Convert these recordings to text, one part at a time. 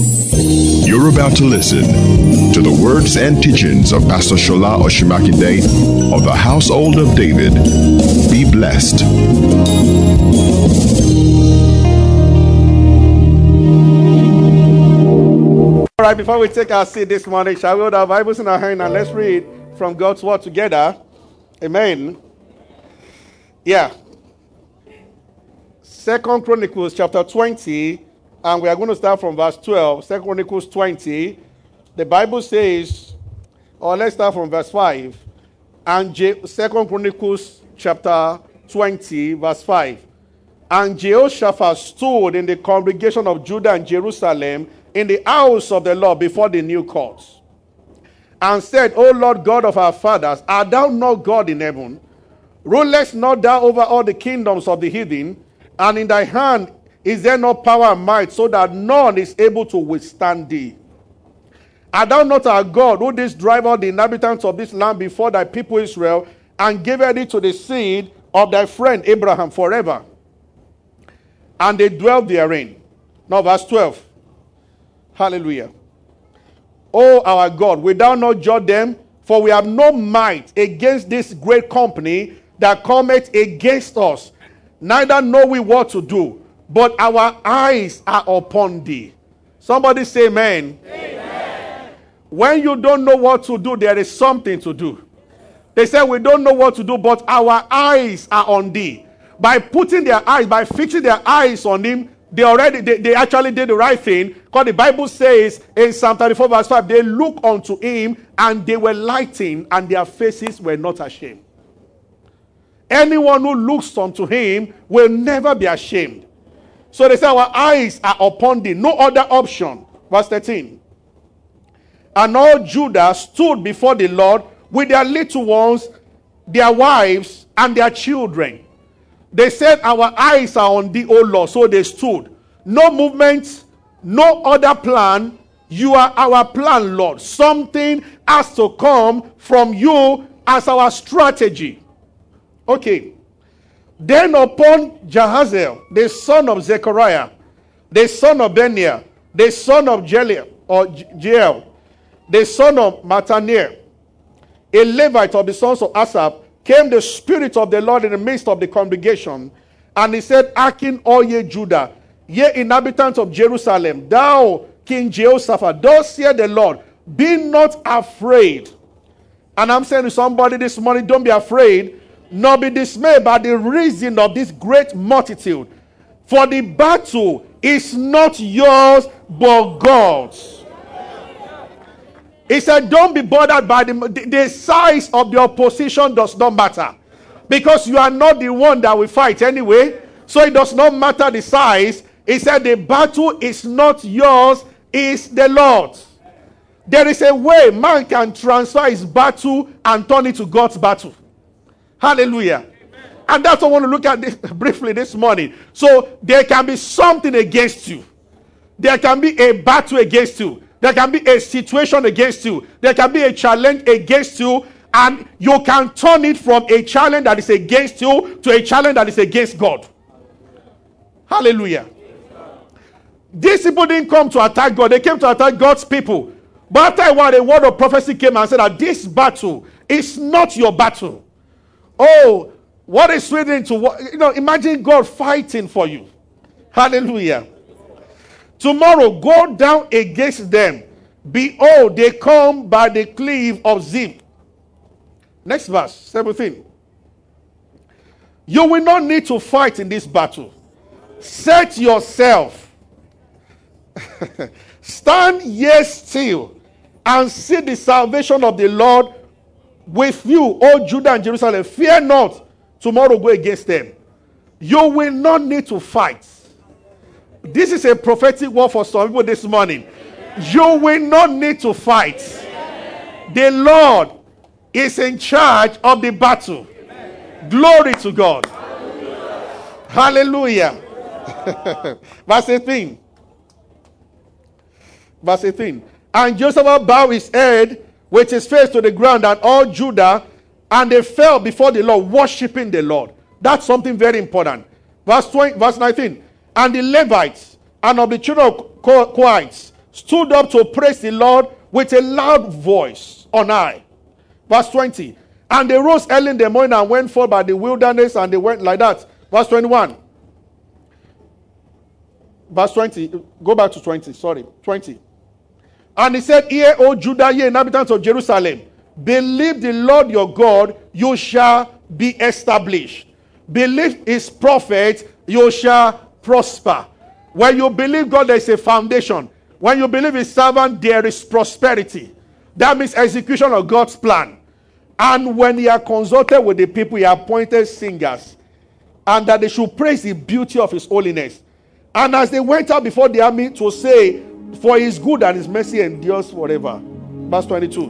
You're about to listen to the words and teachings of Pastor Shola Osunmakinde of the Household of David. Be blessed. All right, before we take our seat this morning, shall we hold our Bibles in our hand and let's read from God's Word together? Amen. Yeah. Second Chronicles chapter 20, and we are going to start from verse 12. Second Chronicles 20. The Bible says, or let's start from verse 5. And Je- Second Chronicles chapter 20, verse 5. And Jehoshaphat stood in the congregation of Judah and Jerusalem in the house of the Lord before the new courts, and said, O Lord God of our fathers, art thou not God in heaven? Rulest not thou over all the kingdoms of the heathen? And in thy hand is there no power and might, so that none is able to withstand thee? Art thou not our God, who didst drive out the inhabitants of this land before thy people Israel, and gave it to the seed of thy friend Abraham forever? And they dwelt therein. Now, verse 12. Hallelujah. O our God, will thou not judge them? For we have no might against this great company that cometh against us. Neither know we what to do, but our eyes are upon thee. Somebody say amen. amen. When you don't know what to do, there is something to do. They say we don't know what to do, but our eyes are on thee. By putting their eyes, by fixing their eyes on him, they already they, they actually did the right thing because the bible says in psalm 34 verse 5 they look unto him and they were lightened and their faces were not ashamed anyone who looks unto him will never be ashamed so they say our eyes are upon thee no other option verse 13 and all judah stood before the lord with their little ones their wives and their children they said, Our eyes are on thee, O Lord. So they stood. No movement, no other plan. You are our plan, Lord. Something has to come from you as our strategy. Okay. Then upon Jahaziel, the son of Zechariah, the son of Benaiah, the son of Jeliel, or Jael, the son of Mattaniah, a Levite of the sons of Asaph, came the Spirit of the Lord in the midst of the congregation, and he said, Hearken, all ye Judah, ye inhabitants of Jerusalem, thou King Jehoshaphat, thus hear the Lord, be not afraid. And I'm saying to somebody this morning, don't be afraid, nor be dismayed by the reason of this great multitude. For the battle is not yours, but God's. He said, Don't be bothered by the, the, size of the opposition, does not matter. Because you are not the one that will fight anyway. So it does not matter the size. He said, The battle is not yours, it's the Lord's. There is a way man can transfer his battle and turn it to God's battle. Hallelujah. Amen. And that's what I want to look at this, briefly this morning. So there can be something against you, there can be a battle against you. There can be a situation against you. There can be a challenge against you. And you can turn it from a challenge that is against you to a challenge that is against God. Hallelujah. These people didn't come to attack God, they came to attack God's people. But after a while, a word of prophecy came and said that this battle is not your battle. Oh, what is written to what? You know, imagine God fighting for you. Hallelujah. Tomorrow go down against them. Behold, they come by the cleave of Zim. Next verse, 17. You will not need to fight in this battle. Set yourself. Stand ye still and see the salvation of the Lord with you, O Judah and Jerusalem. Fear not. Tomorrow go against them. You will not need to fight. This is a prophetic word for some people this morning. You will not need to fight. The Lord is in charge of the battle. Glory to God. Hallelujah. Verse 18. Verse 18. And Joseph bowed his head with his face to the ground, and all Judah, and they fell before the Lord, worshiping the Lord. That's something very important. Verse 20, verse 19 and the Levites and of the children of Kohites stood up to praise the Lord with a loud voice on high. Verse 20. And they rose early in the morning and went forth by the wilderness, and they went like that. Verse 21. Verse 20. Go back to 20. Sorry. 20. And he said, Hear, O Judah, ye inhabitants of Jerusalem, believe the Lord your God, you shall be established. Believe his prophet, you shall prosper. When you believe God, there is a foundation. When you believe his servant, there is prosperity. That means execution of God's plan. And when he had consulted with the people, he appointed singers, and that they should praise the beauty of his holiness. And as they went out before the army to say, For his good and his mercy endures forever. Verse 22.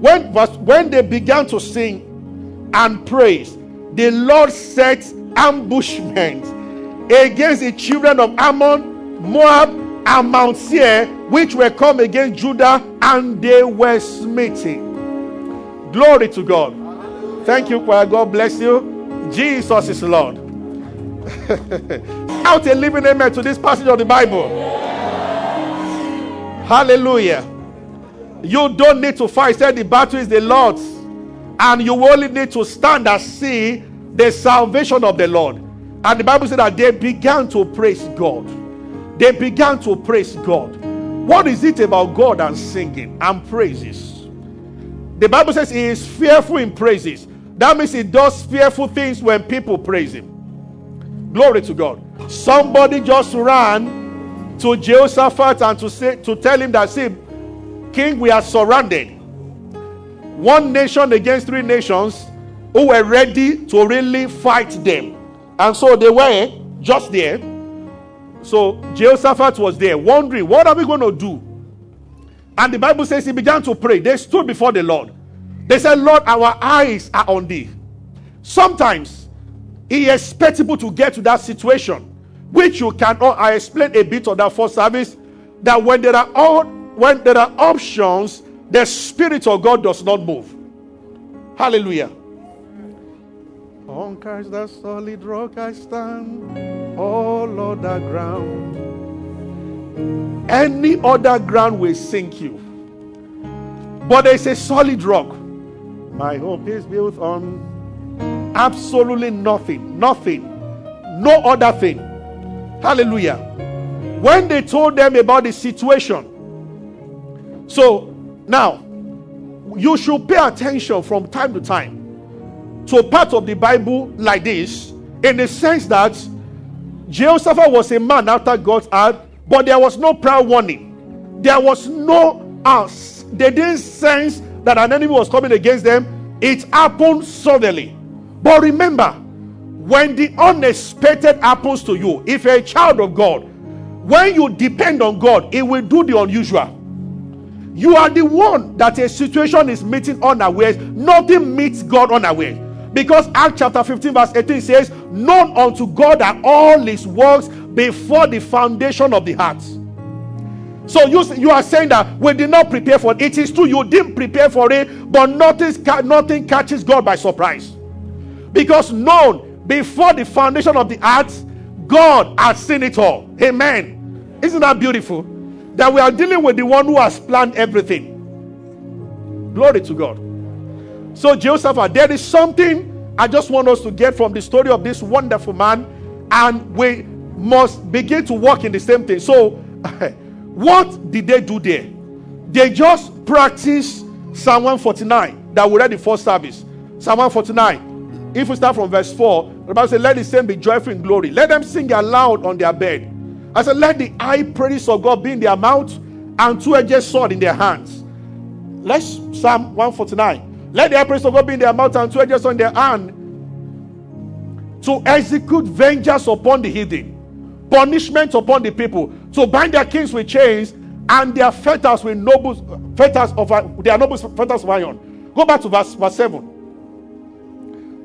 When, verse, when they began to sing and praise, the Lord set ambushment against the children of Ammon, Moab, and Mount Seir, which were come against Judah, and they were smitten. Glory to God. Thank you, choir. God bless you. Jesus is Lord. Out a living amen to this passage of the Bible. Hallelujah. You don't need to fight. Said the battle is the Lord's. And you only need to stand and see the salvation of the Lord. And the Bible said that they began to praise God. They began to praise God. What is it about God and singing and praises? The Bible says he is fearful in praises. That means he does fearful things when people praise him. Glory to God. Somebody just ran to Jehoshaphat and to say to tell him that see, King, we are surrounded. One nation against three nations who were ready to really fight them. And so they were just there. So Jehoshaphat was there, wondering, what are we going to do? And the Bible says he began to pray. They stood before the Lord. They said, Lord, our eyes are on thee. Sometimes it is expectable to get to that situation, which you cannot. I explained a bit of that for service. That when there are all when there are options, the spirit of God does not move. Hallelujah. On Christ the solid rock I stand, all other ground. Any other ground will sink you. But there's a solid rock. My hope is built on absolutely nothing, nothing, no other thing. Hallelujah. When they told them about the situation, so now you should pay attention from time to time to a part of the Bible like this, in the sense that Jehoshaphat was a man after God's heart, but there was no prior warning. There was no us. They didn't sense that an enemy was coming against them. It happened suddenly. But remember, when the unexpected happens to you, if you're a child of God, when you depend on God, it will do the unusual. You are the one that a situation is meeting unaware. Nothing meets God unaware. Because Acts chapter 15, verse 18 says, Known unto God are all his works before the foundation of the heart. So you, you are saying that we did not prepare for it. It is true, you didn't prepare for it, but nothing, nothing catches God by surprise. Because known before the foundation of the earth, God has seen it all. Amen. Isn't that beautiful? That we are dealing with the one who has planned everything. Glory to God. So, Jehoshaphat, there is something I just want us to get from the story of this wonderful man, and we must begin to walk in the same thing. So, what did they do there? They just practiced Psalm 149 that we read the first service. Psalm 149. If we start from verse 4, the Bible says, Let the saints be joyful in glory. Let them sing aloud on their bed. I said, Let the high praise of God be in their mouth and two edged sword in their hands. Let's Psalm 149. Let the high praise of God be in their mouth and two edged sword in their hand to execute vengeance upon the heathen, punishment upon the people, to bind their kings with chains and their fetters with nobles, fetters of their nobles fetters of iron. Go back to verse, verse 7.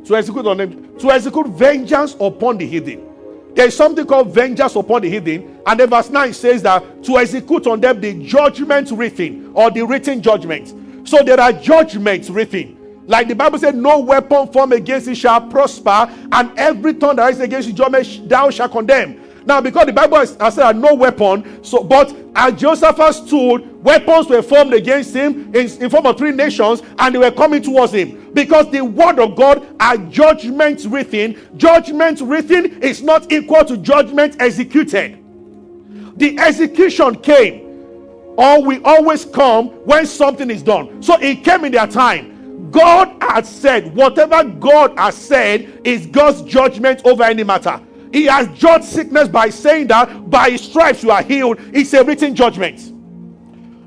To execute on them, to execute vengeance upon the heathen. There is something called vengeance upon the heathen, and then verse 9 says that to execute on them the judgment written or the written judgment. So there are judgments written. Like the Bible said, no weapon formed against it shall prosper, and every tongue that is against you, thou shalt condemn. Now, because the Bible has, has said no weapon, so but as Jehoshaphat stood, weapons were formed against him in, in form of three nations, and they were coming towards him. Because the word of God are judgments written. Judgment written is not equal to judgment executed. The execution came, or we always come when something is done. So it came in their time. God had said, whatever God has said is God's judgment over any matter. He has judged sickness by saying that by his stripes you are healed. It's a written judgment.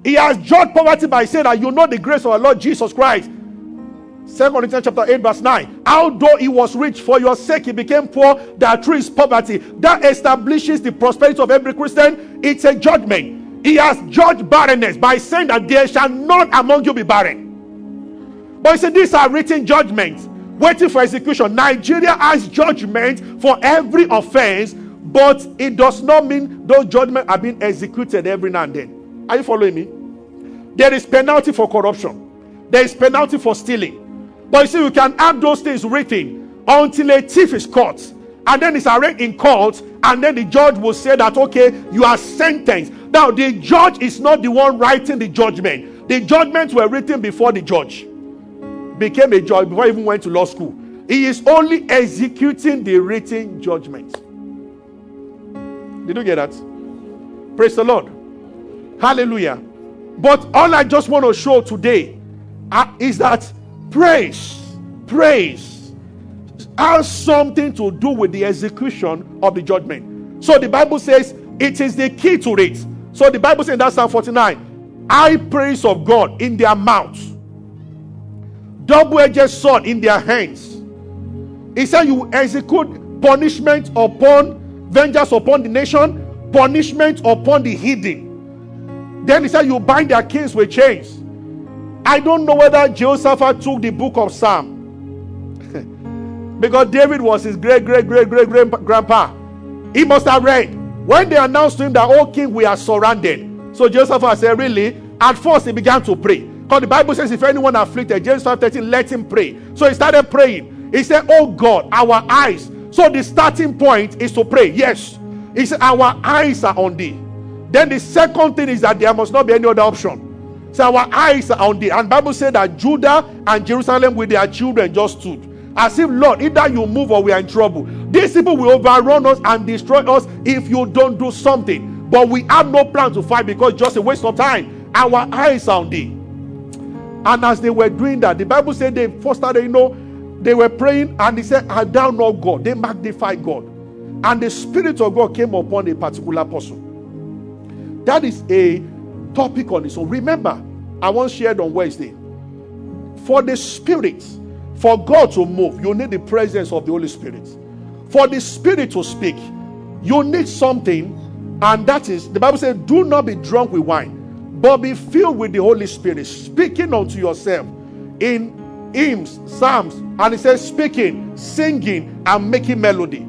He has judged poverty by saying that you know the grace of our Lord Jesus Christ. Second Corinthians chapter 8, verse 9. Although he was rich, for your sake he became poor, that through his poverty, that establishes the prosperity of every Christian. It's a judgment. He has judged barrenness by saying that there shall none among you be barren. But he said, These are written judgments waiting for execution. Nigeria has judgment for every offense, but it does not mean those judgments are being executed every now and then. Are you following me? There is penalty for corruption. There is penalty for stealing. But you see, you can have those things written until a thief is caught. And then it's arraigned in court, and then the judge will say that, okay, you are sentenced. Now, the judge is not the one writing the judgment. The judgments were written before the judge became a judge before he even went to law school. He is only executing the written judgment. Did you get that? Praise the Lord. Hallelujah. But all I just want to show today uh, is that praise, praise has something to do with the execution of the judgment. So the Bible says it is the key to it. So the Bible says in that Psalm 49, I praise of God in their mouths double-edged sword in their hands. He said, You execute punishment upon vengeance upon the nation, punishment upon the hidden. Then he said, You bind their kings with chains. I don't know whether Jehoshaphat took the book of Psalm. because David was his great, great, great, great, great grandpa. He must have read. When they announced to him that, Oh, king, we are surrounded. So Jehoshaphat said, Really? At first, he began to pray. Because the Bible says, if anyone afflicted, James 5 13, let him pray. So he started praying. He said, Oh God, our eyes. So the starting point is to pray. Yes. He said, Our eyes are on thee. Then the second thing is that there must not be any other option. So our eyes are on thee. And Bible said that Judah and Jerusalem with their children just stood. As if, Lord, either you move or we are in trouble. These people will overrun us and destroy us if you don't do something. But we have no plan to fight because just a waste of time. Our eyes are on thee. And as they were doing that, the Bible said they first started, you know, they were praying and they said, I thou not God. They magnified God. And the Spirit of God came upon a particular person. That is a topic on its own. Remember, I once shared on Wednesday. For the Spirit, for God to move, you need the presence of the Holy Spirit. For the Spirit to speak, you need something, and that is the Bible says, Do not be drunk with wine but be filled with the Holy Spirit, speaking unto yourself in hymns, psalms, and it says speaking, singing, and making melody.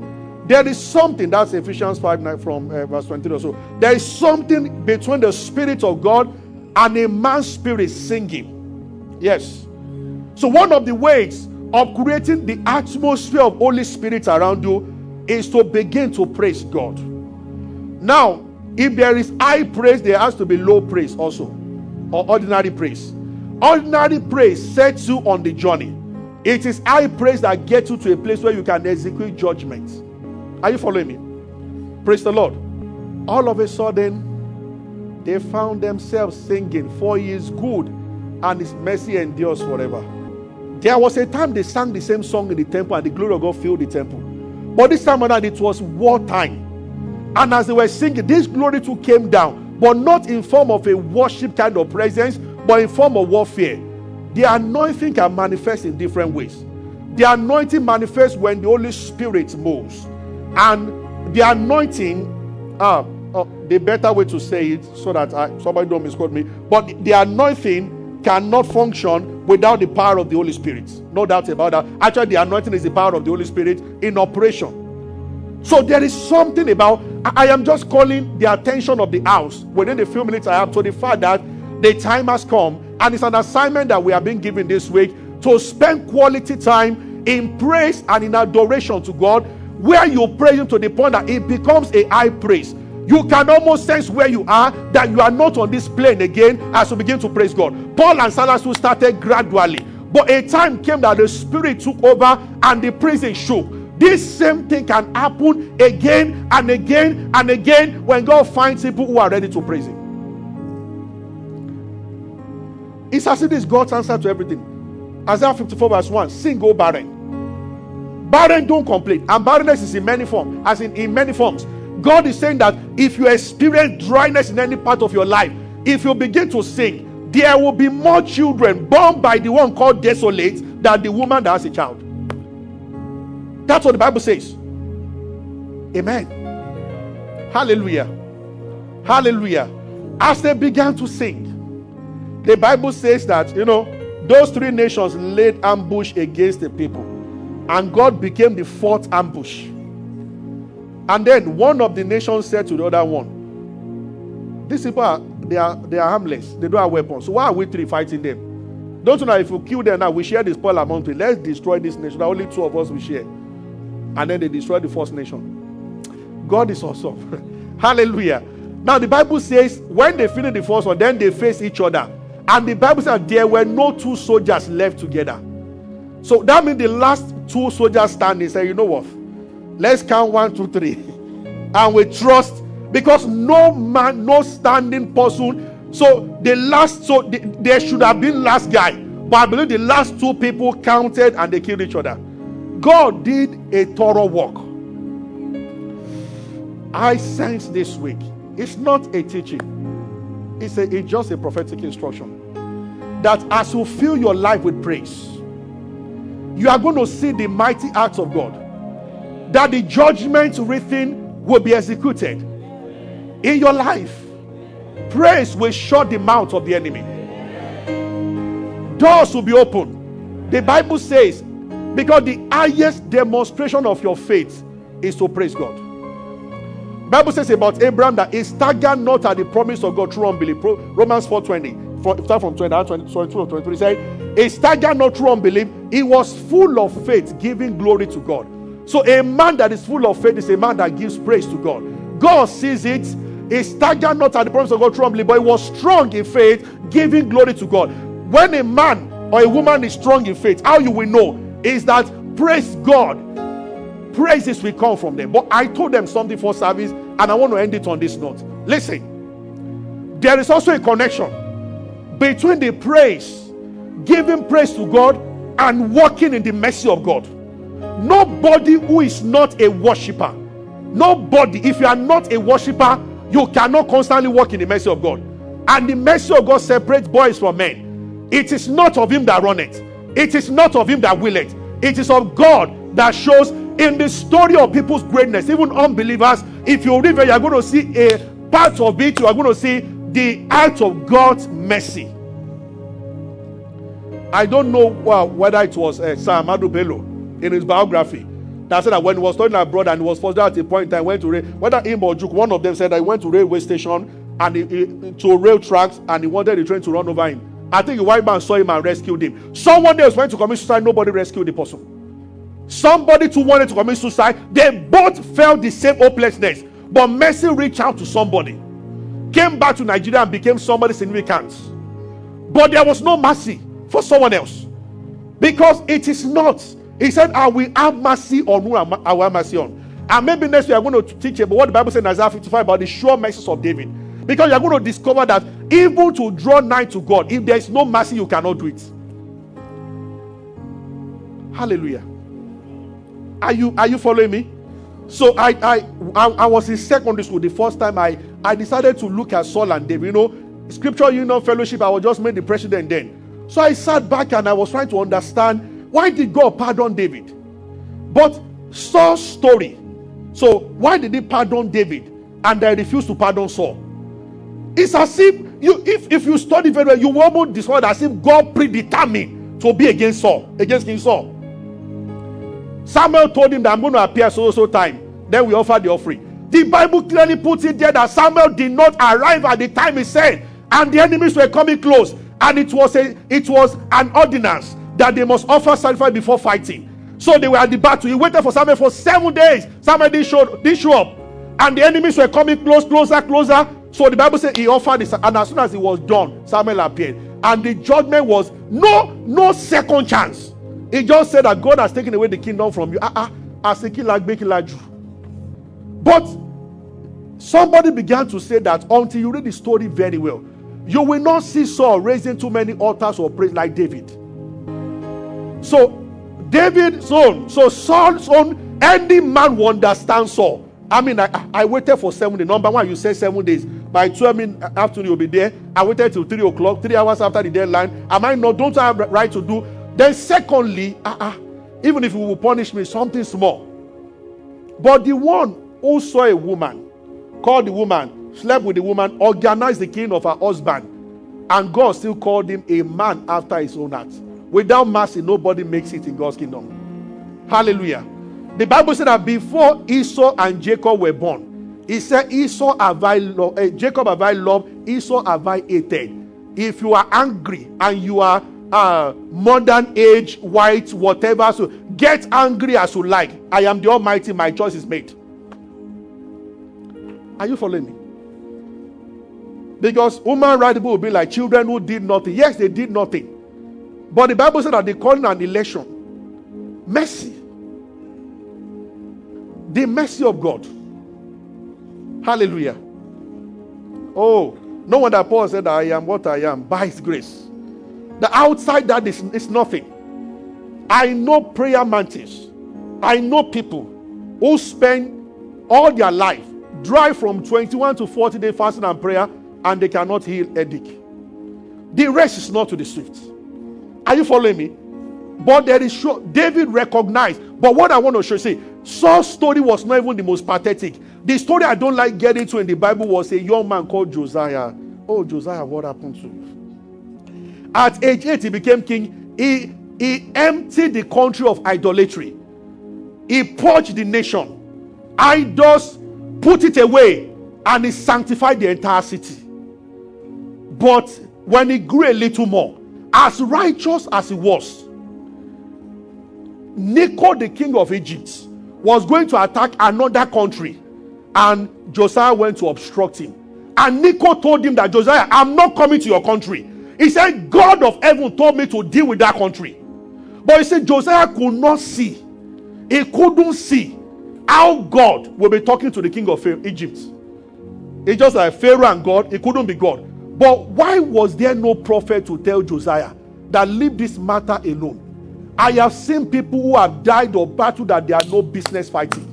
There is something that's Ephesians 5 9 from uh, verse 23 or so. There is something between the Spirit of God and a man's spirit singing. Yes. So, one of the ways of creating the atmosphere of Holy Spirit around you is to begin to praise God. Now, if there is high praise, there has to be low praise also, or ordinary praise. Ordinary praise sets you on the journey. It is high praise that gets you to a place where you can execute judgment. Are you following me? Praise the Lord. All of a sudden, they found themselves singing, For he is good and his mercy endures forever. There was a time they sang the same song in the temple and the glory of God filled the temple. But this time around, it was wartime. And as they were singing, this glory too came down, but not in form of a worship kind of presence, but in form of warfare. The anointing can manifest in different ways. The anointing manifests when the Holy Spirit moves. And the anointing, uh, uh, the better way to say it, so that I, somebody don't misquote me, but the anointing cannot function without the power of the Holy Spirit. No doubt about that. Actually, the anointing is the power of the Holy Spirit in operation. So there is something about, I am just calling the attention of the house within the few minutes I have to the fact that the time has come and it's an assignment that we have been given this week to spend quality time in praise and in adoration to God where you praise Him to the point that it becomes a high praise. You can almost sense where you are that you are not on this plane again as you begin to praise God. Paul and Silas who started gradually, but a time came that the Spirit took over and the prison shook. This same thing can happen again and again and again when God finds people who are ready to praise Him. It's as if this God's answer to everything. Isaiah 54, verse 1 Sing, barren. Barren, don't complain. And barrenness is in many forms, as in, in many forms. God is saying that if you experience dryness in any part of your life, if you begin to sing, there will be more children born by the one called desolate than the woman that has a child. That's what the Bible says. Amen. Hallelujah. Hallelujah. As they began to sing, the Bible says that, you know, those three nations laid ambush against the people, and God became the fourth ambush. And then one of the nations said to the other one, These people are they are they are harmless, they don't have weapons. So why are we three fighting them? Don't you know if we kill them now, we share the spoil among three. Let's destroy this nation. Only two of us will share. And then they destroy the first nation. God is awesome. Hallelujah. Now the Bible says when they finish the first one, then they face each other. And the Bible says there were no two soldiers left together. So that means the last two soldiers standing said, you know what? Let's count one, two, three. And we trust because no man, no standing person. So the last, so the, there should have been last guy. But I believe the last two people counted and they killed each other. God did a thorough work. I sense this week. It's not a teaching. It's, a, it's just a prophetic instruction. That as you fill your life with praise, you are going to see the mighty acts of God. That the judgment written will be executed in your life. Praise will shut the mouth of the enemy. Doors will be open. The Bible says, because the highest demonstration of your faith is to praise God. Bible says about Abraham that he staggered not at the promise of God through unbelief. Romans 4:20. Start from 20, 22 23 said, he staggered not through unbelief. He was full of faith, giving glory to God. So a man that is full of faith is a man that gives praise to God. God sees it. He staggered not at the promise of God through unbelief, but he was strong in faith, giving glory to God. When a man or a woman is strong in faith, how you will know is that praise God praises will come from them. But I told them something for service, and I want to end it on this note. Listen, there is also a connection between the praise, giving praise to God, and walking in the mercy of God. Nobody who is not a worshiper, nobody, if you are not a worshiper, you cannot constantly walk in the mercy of God. And the mercy of God separates boys from men. It is not of him that runneth, it is not of him that will it, it is of God that shows in the story of people's greatness, even unbelievers, if you read you are going to see a part of it, you are going to see the act of God's mercy. I don't know well, whether it was uh, Sam Bello in his biography that said that when he was studying abroad and he was forced at a point in time, went to whether him or Juke, one of them said that he went to railway station and he, he, to rail tracks and he wanted the train to run over him. I think a white man saw him and rescued him. Someone else went to commit suicide, nobody rescued the person. Somebody too wanted to commit suicide. They both felt the same hopelessness. But mercy reached out to somebody, came back to Nigeria and became somebody significant. But there was no mercy for someone else. Because it is not. He said, ah, I will have mercy on who I will have mercy on. And maybe next week I'm going to teach you. about what the Bible says in Isaiah 55 about the sure mercies of David. Because you're going to discover that even to draw nigh to God, if there is no mercy, you cannot do it. Hallelujah. Are you are you following me? So I I I, I was in secondary school the first time I I decided to look at Saul and David. You know, Scripture Union Fellowship. I was just made the president then. So I sat back and I was trying to understand why did God pardon David, but Saul's story. So why did he pardon David and I refused to pardon Saul? It's as if you if if you study very well, you almost discover as if God predetermined to be against Saul, against King Saul. Samuel told him that I'm going to appear so so time. Then we offer the offering. The Bible clearly puts it there that Samuel did not arrive at the time he said, and the enemies were coming close, and it was a it was an ordinance that they must offer sacrifice before fighting. So they were at the battle. He waited for Samuel for seven days. Samuel didn't show, didn't show up. And the enemies were coming close, closer, closer. So the Bible said he offered this, and as soon as it was done, Samuel appeared. And the judgment was no, no second chance. He just said that God has taken away the kingdom from you. Ah, ah, But somebody began to say that until you read the story very well, you will not see Saul raising too many altars or praise like David. So, David's own, so Saul's own, any man will understand Saul. I mean, I, I waited for seven days. Number one, you said seven days. By 12 in uh, afternoon, you'll be there. I waited till 3 o'clock, three hours after the deadline. Am I not? Don't I have right to do? Then, secondly, uh-uh, even if you will punish me, something small. But the one who saw a woman, called the woman, slept with the woman, organized the killing of her husband, and God still called him a man after his own heart. Without mercy, nobody makes it in God's kingdom. Hallelujah. The Bible said that before Esau and Jacob were born, he said, Esau have I loved, uh, Jacob have I loved, Esau have I hated. If you are angry and you are uh, modern age, white, whatever, so get angry as you like. I am the Almighty, my choice is made. Are you following me? Because human right will be like children who did nothing. Yes, they did nothing. But the Bible said that they call an election mercy. The mercy of God. Hallelujah. Oh, no wonder Paul said, I am what I am by his grace. The outside that is, is nothing. I know prayer mantis. I know people who spend all their life dry from 21 to 40 day fasting and prayer and they cannot heal headache. The rest is not to the swift. Are you following me? But there is sure David recognized. But what I want to show you, see, Saul's story was not even the most pathetic. The story I don't like getting to in the Bible was a young man called Josiah. Oh, Josiah, what happened to you? At age 8, he became king. He, he emptied the country of idolatry. He purged the nation. Idols put it away and he sanctified the entire city. But when he grew a little more, as righteous as he was, Necho, the king of Egypt, was going to attack another country, and Josiah went to obstruct him. And Necho told him that Josiah, I'm not coming to your country. He said, God of heaven told me to deal with that country. But he said, Josiah could not see. He couldn't see how God will be talking to the king of Egypt. It's just like Pharaoh and God, it couldn't be God. But why was there no prophet to tell Josiah that leave this matter alone? I have seen people who have died or battled that they are no business fighting.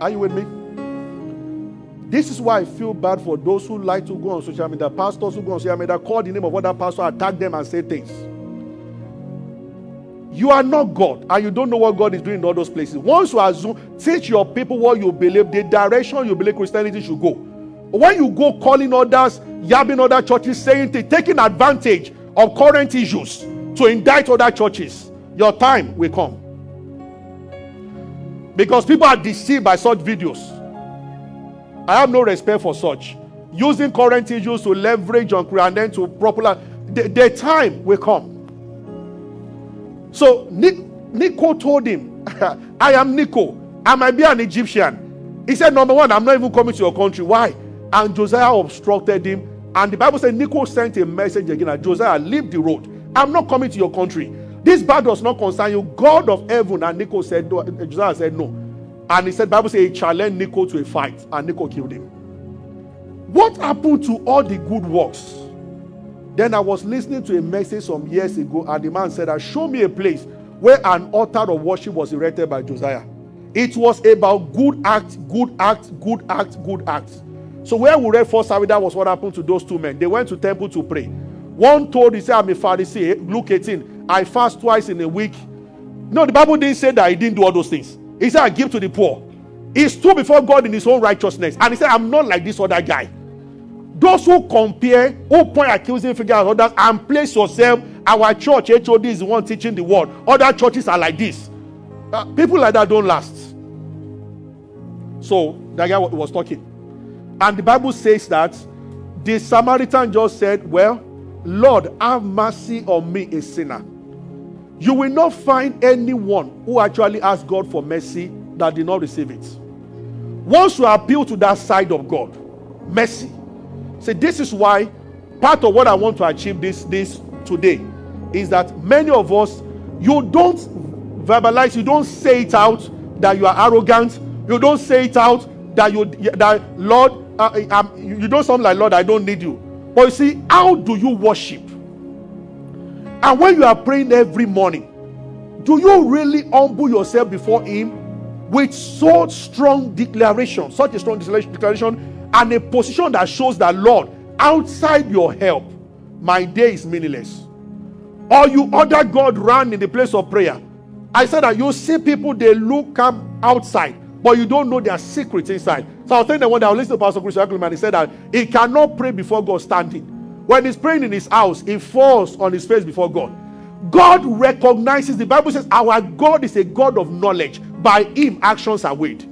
Are you with me? This is why I feel bad for those who like to go on social media, pastors who go on social media, call the name of other pastor, attack them, and say things. You are not God, and you don't know what God is doing in all those places. Once you assume, teach your people what you believe, the direction you believe Christianity should go. When you go calling others, yabbing other churches, saying things, taking advantage of current issues to indict other churches, your time will come. Because people are deceived by such videos. I have no respect for such. Using current issues to leverage on and then to popular, the, the time will come. So Necho told him, I am Necho. I might be an Egyptian. He said, Number one, I'm not even coming to your country. Why? And Josiah obstructed him. And the Bible said Necho sent a message again Josiah, leave the road. I'm not coming to your country. This battle does not concern you. God of heaven. And Necho said, no. Josiah said, No. And he said, Bible says he challenged Necho to a fight, and Necho killed him. What happened to all the good works? Then I was listening to a message some years ago, and the man said, Show me a place where an altar of worship was erected by Josiah. It was about good act, good act, good act, good act. So where we read first Samuel, that was what happened to those two men. They went to temple to pray. One told, he said, I'm a Pharisee. Luke 18. I fast twice in a week. No, the Bible didn't say that he didn't do all those things. He said, I give to the poor. He stood before God in his own righteousness. And he said, I'm not like this other guy. Those who compare, who point accusing fingers at others, and place yourself, our church, HOD is the one teaching the word. Other churches are like this. Uh, people like that don't last. So that guy was talking. And the Bible says that the Samaritan just said, Well, Lord, have mercy on me, a sinner. You will not find anyone who actually asked God for mercy that did not receive it. Once you appeal to that side of God, mercy. See, this is why part of what I want to achieve this, this today is that many of us, you don't verbalize, you don't say it out that you are arrogant, you don't say it out that you that Lord, uh, um, you don't sound like Lord, I don't need you. But you see, how do you worship? And when you are praying every morning, do you really humble yourself before Him with so strong declaration, such a strong declaration, and a position that shows that Lord, outside your help, my day is meaningless? Or you order God run in the place of prayer. I said that you see people they look come outside, but you don't know their secrets inside. So I was telling them one day I was listening to Pastor Chris and he said that he cannot pray before God standing. When he's praying in his house, he falls on his face before God. God recognizes, the Bible says, our God is a God of knowledge. By him, actions are weighed.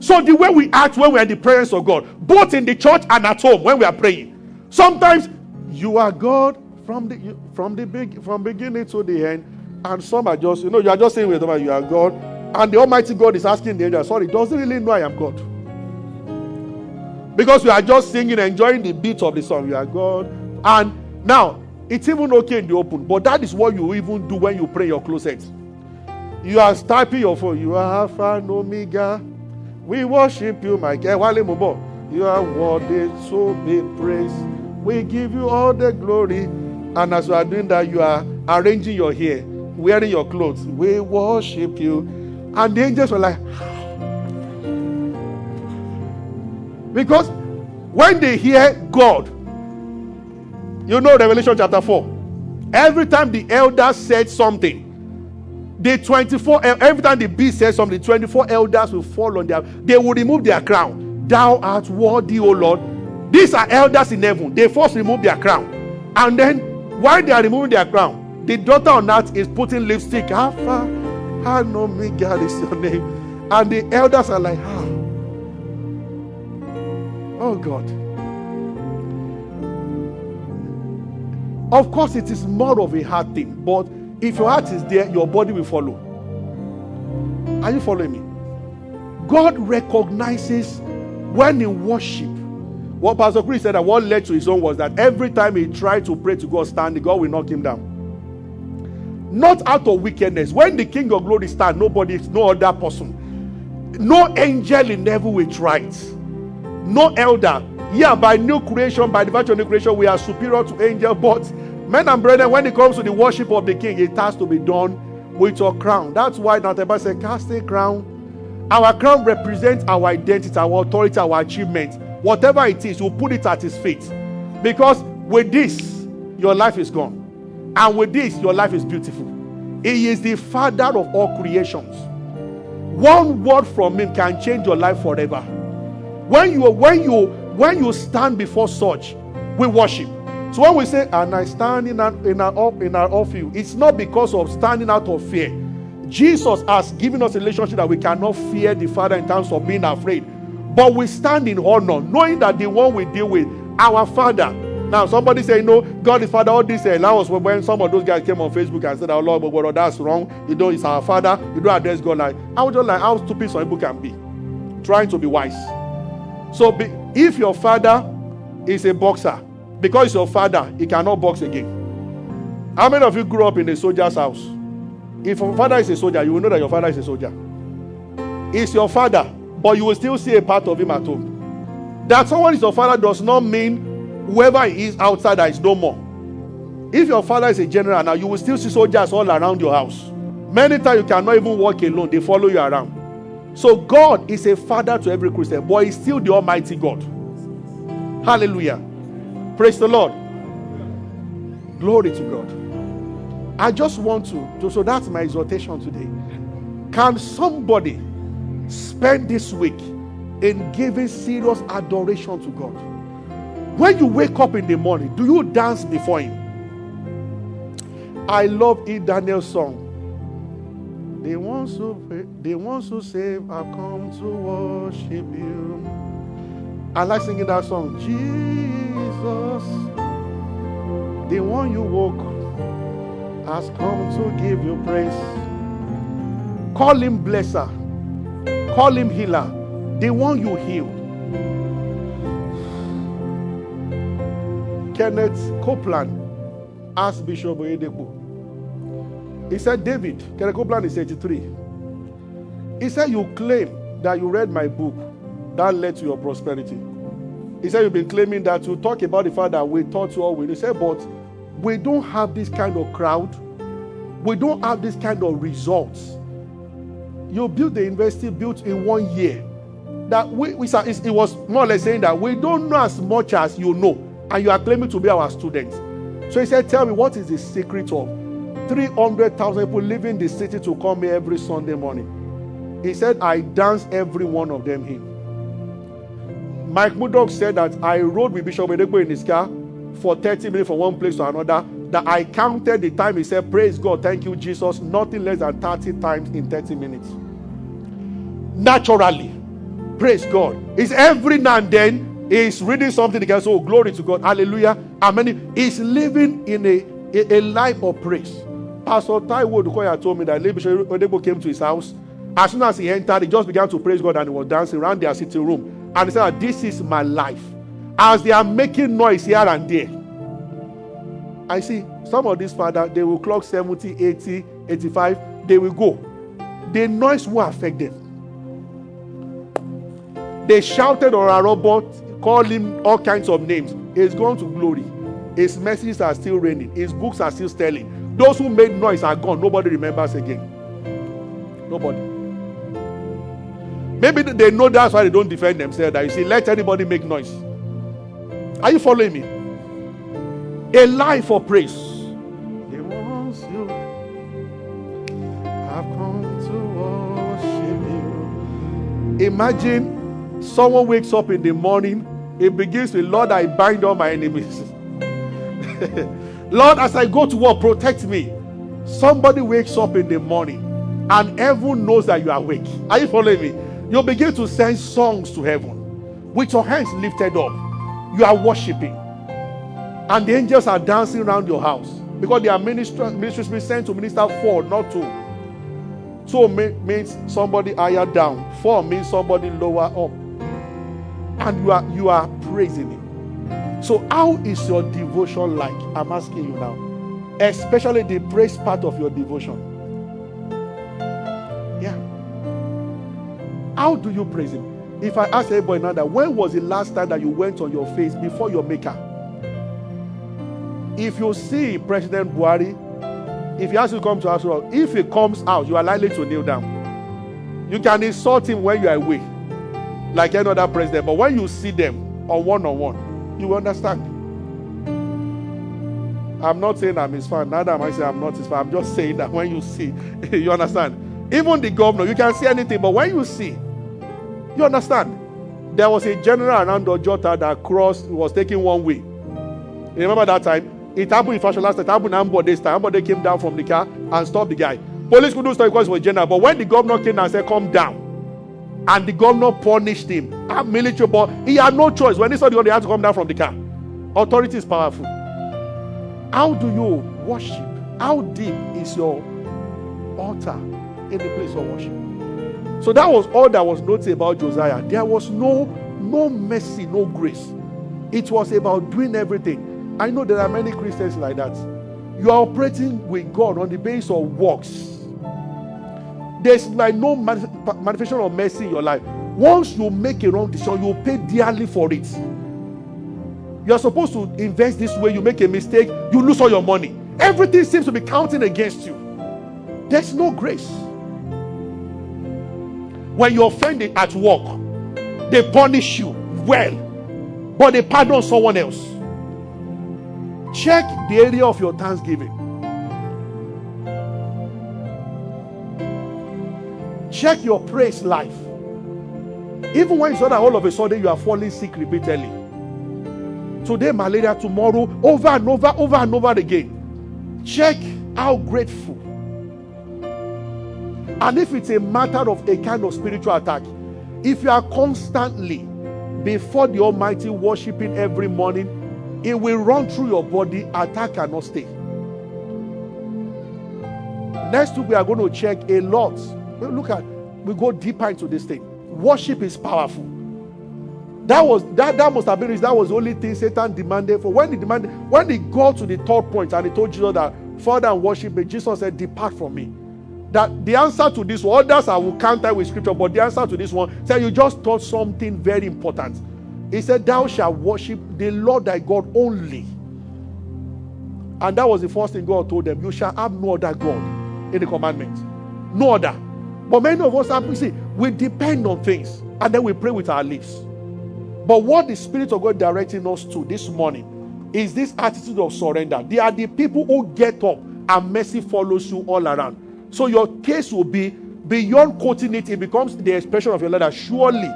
So the way we act when we are in the presence of God, both in the church and at home when we are praying, sometimes you are God from the from the big from beginning to the end, and some are just you know you are just saying with them you are God, and the Almighty God is asking the angel, sorry, doesn't really know I am God. Because we are just singing, enjoying the beat of the song, you are God, and now it's even okay in the open, but that is what you even do when you pray your closet. You are typing your phone, you are Alpha and Omega. We worship you, my God. You are worthy to be praised. We give you all the glory. And as you are doing that, you are arranging your hair, wearing your clothes. We worship you. And the angels were like, because when they hear God, you know Revelation chapter 4. Every time the elder said something, the 24 every time the beast says something, the 24 elders will fall on their they will remove their crown. Thou art worthy, O Lord. These are elders in heaven. They first remove their crown. And then while they are removing their crown, the daughter on earth is putting lipstick. Alpha, Omega is your name. And the elders are like, ah. Oh God. Of course, it is more of a hard thing, but if your heart is there, your body will follow. Are you following me? God recognizes when in worship what Pastor Chris said that what led to his own was that every time he tried to pray to God standing, God will knock him down. Not out of wickedness. When the King of Glory stands, nobody, no other person, no angel in heaven will try it. No elder. Yeah, by new creation, by the virtue of new creation, we are superior to angel. But men and brethren, when it comes to the worship of the King, it has to be done with your crown. That's why Bible said, cast a crown. Our crown represents our identity, our authority, our achievement Whatever it is, you put it at his feet. Because with this, your life is gone. And with this, your life is beautiful. He is the father of all creations. One word from him can change your life forever. When you when you when you stand before such, we worship. So when we say, and I stand in our in our in our office, it's not because of standing out of fear. Jesus has given us a relationship that we cannot fear the Father in terms of being afraid. But we stand in honor, knowing that the one we deal with, our Father. Now, somebody say, no, God is Father. All this uh, that was when some of those guys came on Facebook and said, "Oh Lord, but brother, that's wrong. You know, it's our Father. You don't address God like." I was just like, how stupid some people can be, trying to be wise. So, be, if your father is a boxer, because it's your father, he cannot box again. How many of you grew up in a soldier's house? If your father is a soldier, you will know that your father is a soldier. It's your father but you will still see a part of him at home. That someone is your father does not mean whoever he is outside is no more. If your father is a general now, you will still see soldiers all around your house. Many times you cannot even walk alone, they follow you around. So God is a father to every Christian, but he's still the Almighty God. Hallelujah. Praise the Lord. Glory to God. I just want to, so that's my exhortation today. Can somebody Spend this week in giving serious adoration to God. When you wake up in the morning, do you dance before Him? I love E. Daniel's song. The ones who the ones who save have come to worship you. I like singing that song. Jesus, the one you woke, has come to give you praise. Call him blesser. Call him healer. The one you healed. Kenneth Copeland asked Bishop Oyedepo. He said, David, Kenneth Copeland is 83. He said, You claim that you read my book that led to your prosperity. He said, You've been claiming that you talk about the fact that we taught you all we He said, But we don't have this kind of crowd. We don't have this kind of results. You built the university built in one year. That we, we it was more or less saying that we don't know as much as you know, and you are claiming to be our students. So he said, Tell me, what is the secret of 300,000 people leaving the city to come here every Sunday morning? He said, I dance every one of them in. Mike Murdock said that I rode with Bishop Oyedepo in his car for 30 minutes from one place to another. That I counted the time. He said, Praise God, thank you, Jesus. Nothing less than 30 times in 30 minutes. Naturally. Praise God. It's every now and then he's reading something again. So glory to God. Hallelujah. Amen. He's living in a, a, a life of praise. Pastor Taiwo Odukoya told me that Bishop Oyedepo came to his house. As soon as he entered, he just began to praise God and he was dancing around their sitting room. And he said, This is my life. As they are making noise here and there. I see some of these fathers, they will clock 70, 80, 85, they will go. The noise will affect them. They shouted on a robot, called him all kinds of names. He's gone to glory. His messages are still raining. His books are still selling. Those who made noise are gone. Nobody remembers again. Nobody. Maybe they know that's why they don't defend themselves. That you see, let anybody make noise. Are you following me? A life for praise. He wants you. I've come to worship you. Imagine someone wakes up in the morning, it begins with, Lord, I bind all my enemies. Lord, as I go to work, protect me. Somebody wakes up in the morning and everyone knows that you are awake. Are you following me? you begin to send songs to heaven with your hands lifted up. You are worshiping, and the angels are dancing around your house because they are ministers ministries being sent to minister for, not to. So means somebody higher down. For means somebody lower up. And you are you are praising him. So how is your devotion like? I'm asking you now. Especially the praise part of your devotion. Yeah. How do you praise Him? If I ask everybody now that when was the last time that you went on your face before your Maker? If you see President Buhari, if he has to come to us, if he comes out, you are likely to kneel down. You can insult him when you are away, like any other president. But when you see them on one on one, you understand. I'm not saying I'm his fan, neither am I saying I'm not his fan. I'm just saying that when you see, you understand. Even the governor, you can see anything, but when you see, you understand? There was a general around Ojota that crossed, was taking one way. You remember that time? It happened in fashion last time. It happened in Ambo this time. Came down from the car and stopped the guy. Police couldn't stop because it was general. But when the governor came and said, Come down, and the governor punished him, a military, but he had no choice. When he saw the governor, he had to come down from the car. Authority is powerful. How do you worship? How deep is your altar in the place of worship? So that was all that was noted about Josiah. There was no no mercy, no grace. It was about doing everything. I know there are many Christians like that. You are operating with God on the basis of works. There's like no manifestation of mercy in your life. Once you make a wrong decision, you pay dearly for it. You are supposed to invest this way, you make a mistake, you lose all your money. Everything seems to be counting against you. There's no grace. When you offend at work, they punish you well, but they pardon someone else. Check the area of your thanksgiving. Check your praise life. Even when it's not that all of a sudden you are falling sick repeatedly. Today, malaria, tomorrow, over and over, over and over again. Check how grateful and if it's a matter of a kind of spiritual attack, if you are constantly before the Almighty, worshiping every morning, it will run through your body. Attack cannot stay. Next week, we are going to check a lot. Look at, we go deeper into this thing. Worship is powerful. That was that that must have been that was the only thing Satan demanded for when he demanded when he got to the third point and he told Jesus that Father and worship me, Jesus said, Depart from me. That the answer to this one, others I will counter with scripture, but the answer to this one said you just taught something very important. He said, Thou shalt worship the Lord thy God only. And that was the first thing God told them. You shall have no other God in the commandment. No other. But many of us have, see, we depend on things and then we pray with our lips. But what the Spirit of God directing us to this morning is this attitude of surrender. They are the people who get up and mercy follows you all around. So your case will be beyond quoting it, it becomes the expression of your letter. Surely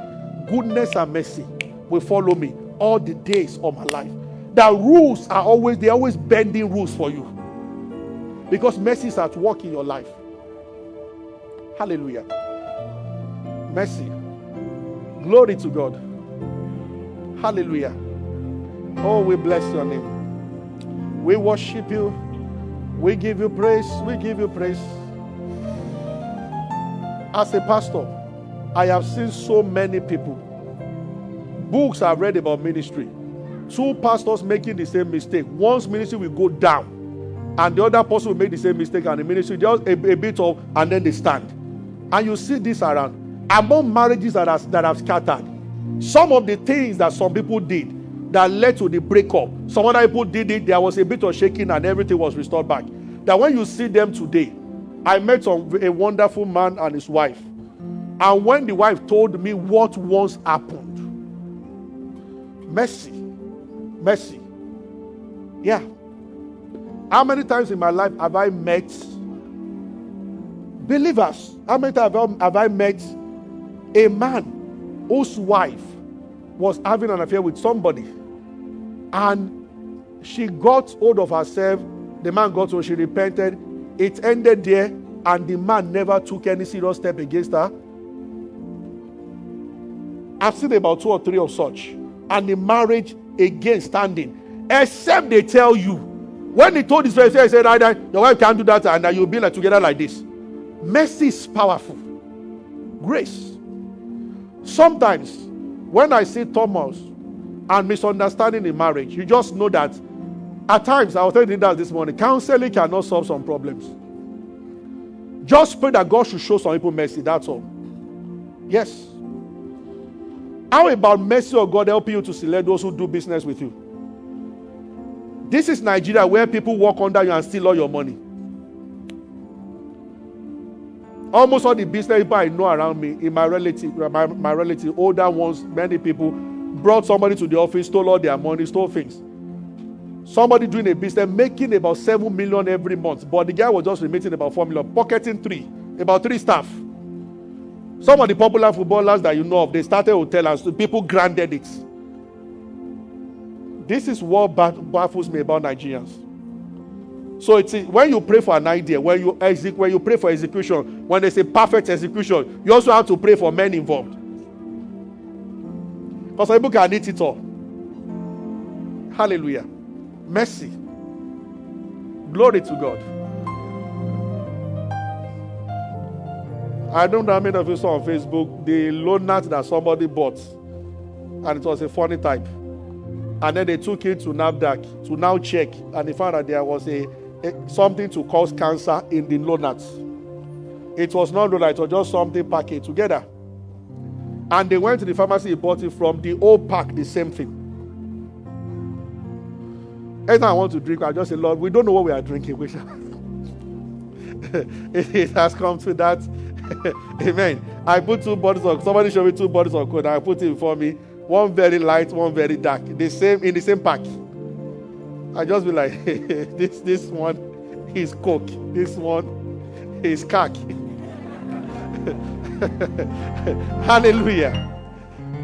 goodness and mercy will follow me all the days of my life. The rules are always, they're always bending rules for you. Because mercy is at work in your life. Hallelujah. Mercy. Glory to God. Hallelujah. Oh, we bless your name. We worship you. We give you praise. We give you praise. As a pastor, I have seen so many people. Books I've read about ministry. Two pastors making the same mistake. One's ministry will go down, and the other person will make the same mistake, and the ministry just a, a bit of, and then they stand. And you see this around among marriages that, has, that have scattered some of the things that some people did that led to the breakup, some other people did it, there was a bit of shaking and everything was restored back. That when you see them today, I met a wonderful man and his wife. And when the wife told me what once happened, mercy, mercy. Yeah. How many times in my life have I met believers? How many times um, have I met a man whose wife was having an affair with somebody and she got hold of herself the man got hold she repented it ended there and the man never took any serious step against her i've seen about two or three of such and the marriage again standing except they tell you when he told his wife he said your wife can't do that and you'll be like together like this mercy is powerful grace Sometimes, when I see Thomas and misunderstanding in marriage, you just know that at times, I was telling you that this morning, counseling cannot solve some problems. Just pray that God should show some people mercy, that's all. Yes. How about mercy of God helping you to select those who do business with you? This is Nigeria where people walk under you and steal all your money. Almost all the business people I know around me, in my relative, my, my relative, older ones, many people brought somebody to the office, stole all their money, stole things. Somebody doing a business making about seven million every month, but the guy was just remitting about four million, pocketing three, about three staff. Some of the popular footballers that you know of, they started hotel and people granted it. This is what baffles me about Nigerians. So it's when you pray for an idea, when you exec, when you pray for execution, when there's a perfect execution, you also have to pray for men involved. Because people can eat it all. Hallelujah. Mercy. Glory to God. I don't know how many of you saw on Facebook the loanat that somebody bought, and it was a funny type. And then they took it to NAFDAC to now check, and they found that there was a something to cause cancer in the lonuts. It was not donut, it was just something packaged together. And they went to the pharmacy, he bought it from the old pack, the same thing. Every time I want to drink, I just say, Lord, we don't know what we are drinking. We it has come to that. Amen. I put two bottles of somebody showed me two bottles of coke. I put it before me. One very light, one very dark. The same in the same pack. I just be like, hey, this this one is coke. This one is cock. Hallelujah.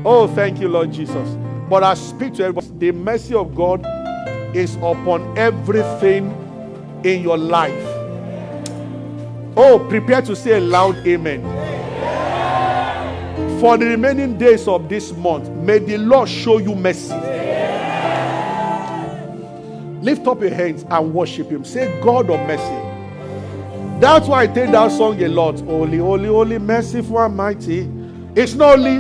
Oh, thank you, Lord Jesus. But I speak to everybody. The mercy of God is upon everything in your life. Oh, prepare to say a loud amen. For the remaining days of this month, may the Lord show you mercy. Lift up your hands and worship Him. Say, God of mercy. That's why I take that song a lot. Holy, holy, holy, merciful and mighty. It's not only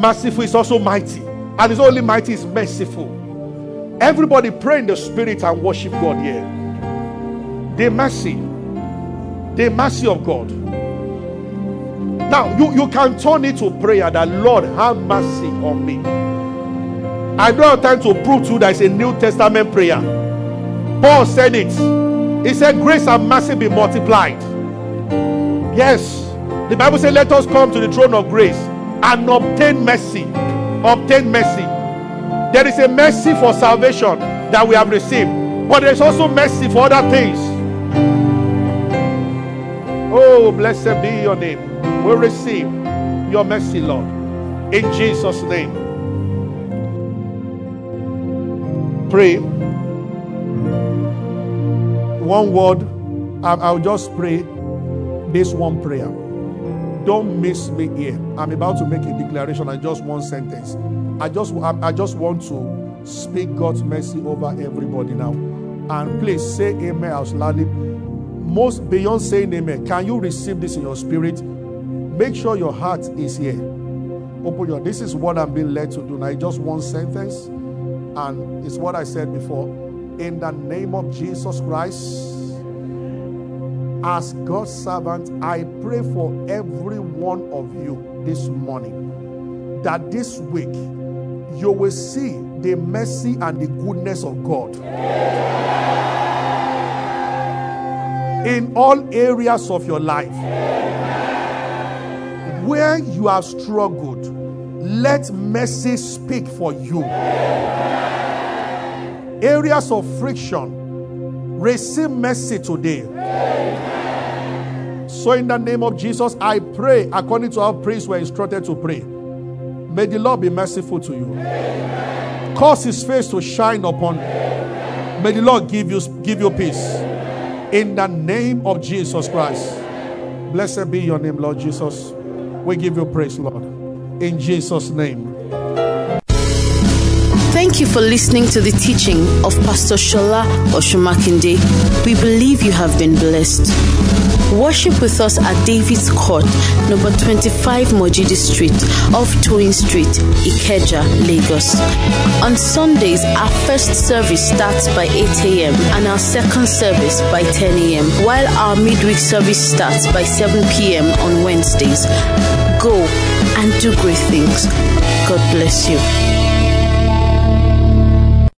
merciful, it's also mighty. And it's only mighty, it's merciful. Everybody pray in the spirit and worship God here. The mercy. The mercy of God. Now you, you can turn it to prayer that Lord have mercy on me. I don't have time to prove to you that it's a New Testament prayer. Paul said it. He said, Grace and mercy be multiplied. Yes. The Bible says, Let us come to the throne of grace and obtain mercy. Obtain mercy. There is a mercy for salvation that we have received, but there's also mercy for other things. Oh, blessed be your name. We receive your mercy, Lord. In Jesus' name. Pray one word. I'll just pray this one prayer. Don't miss me here. I'm about to make a declaration and just one sentence. I just I just want to speak God's mercy over everybody now. And please say amen out loudly. Most beyond saying amen, can you receive this in your spirit? Make sure your heart is here. Open your this is what I'm being led to do now. Just one sentence, and it's what I said before in the name of Jesus Christ. As God's servant, I pray for every one of you this morning that this week you will see the mercy and the goodness of God. In all areas of your life, where you have struggled, let mercy speak for you areas of friction, receive mercy today. Amen. So, in the name of Jesus, I pray according to our prayers we're instructed to pray. May the Lord be merciful to you. Amen. Cause his face to shine upon you. May the Lord give you give you peace. In the name of Jesus Christ. Blessed be your name, Lord Jesus. We give you praise, Lord. In Jesus' name. Thank you for listening to the teaching of Pastor Shola Osunmakinde. We believe you have been blessed. Worship with us at David's Court, number 25 Mojidi Street, off Toyin Street, Ikeja, Lagos. On Sundays, our first service starts by 8 a.m. and our second service by 10 a.m., while our midweek service starts by 7 p.m. on Wednesdays. Go and do great things. God bless you.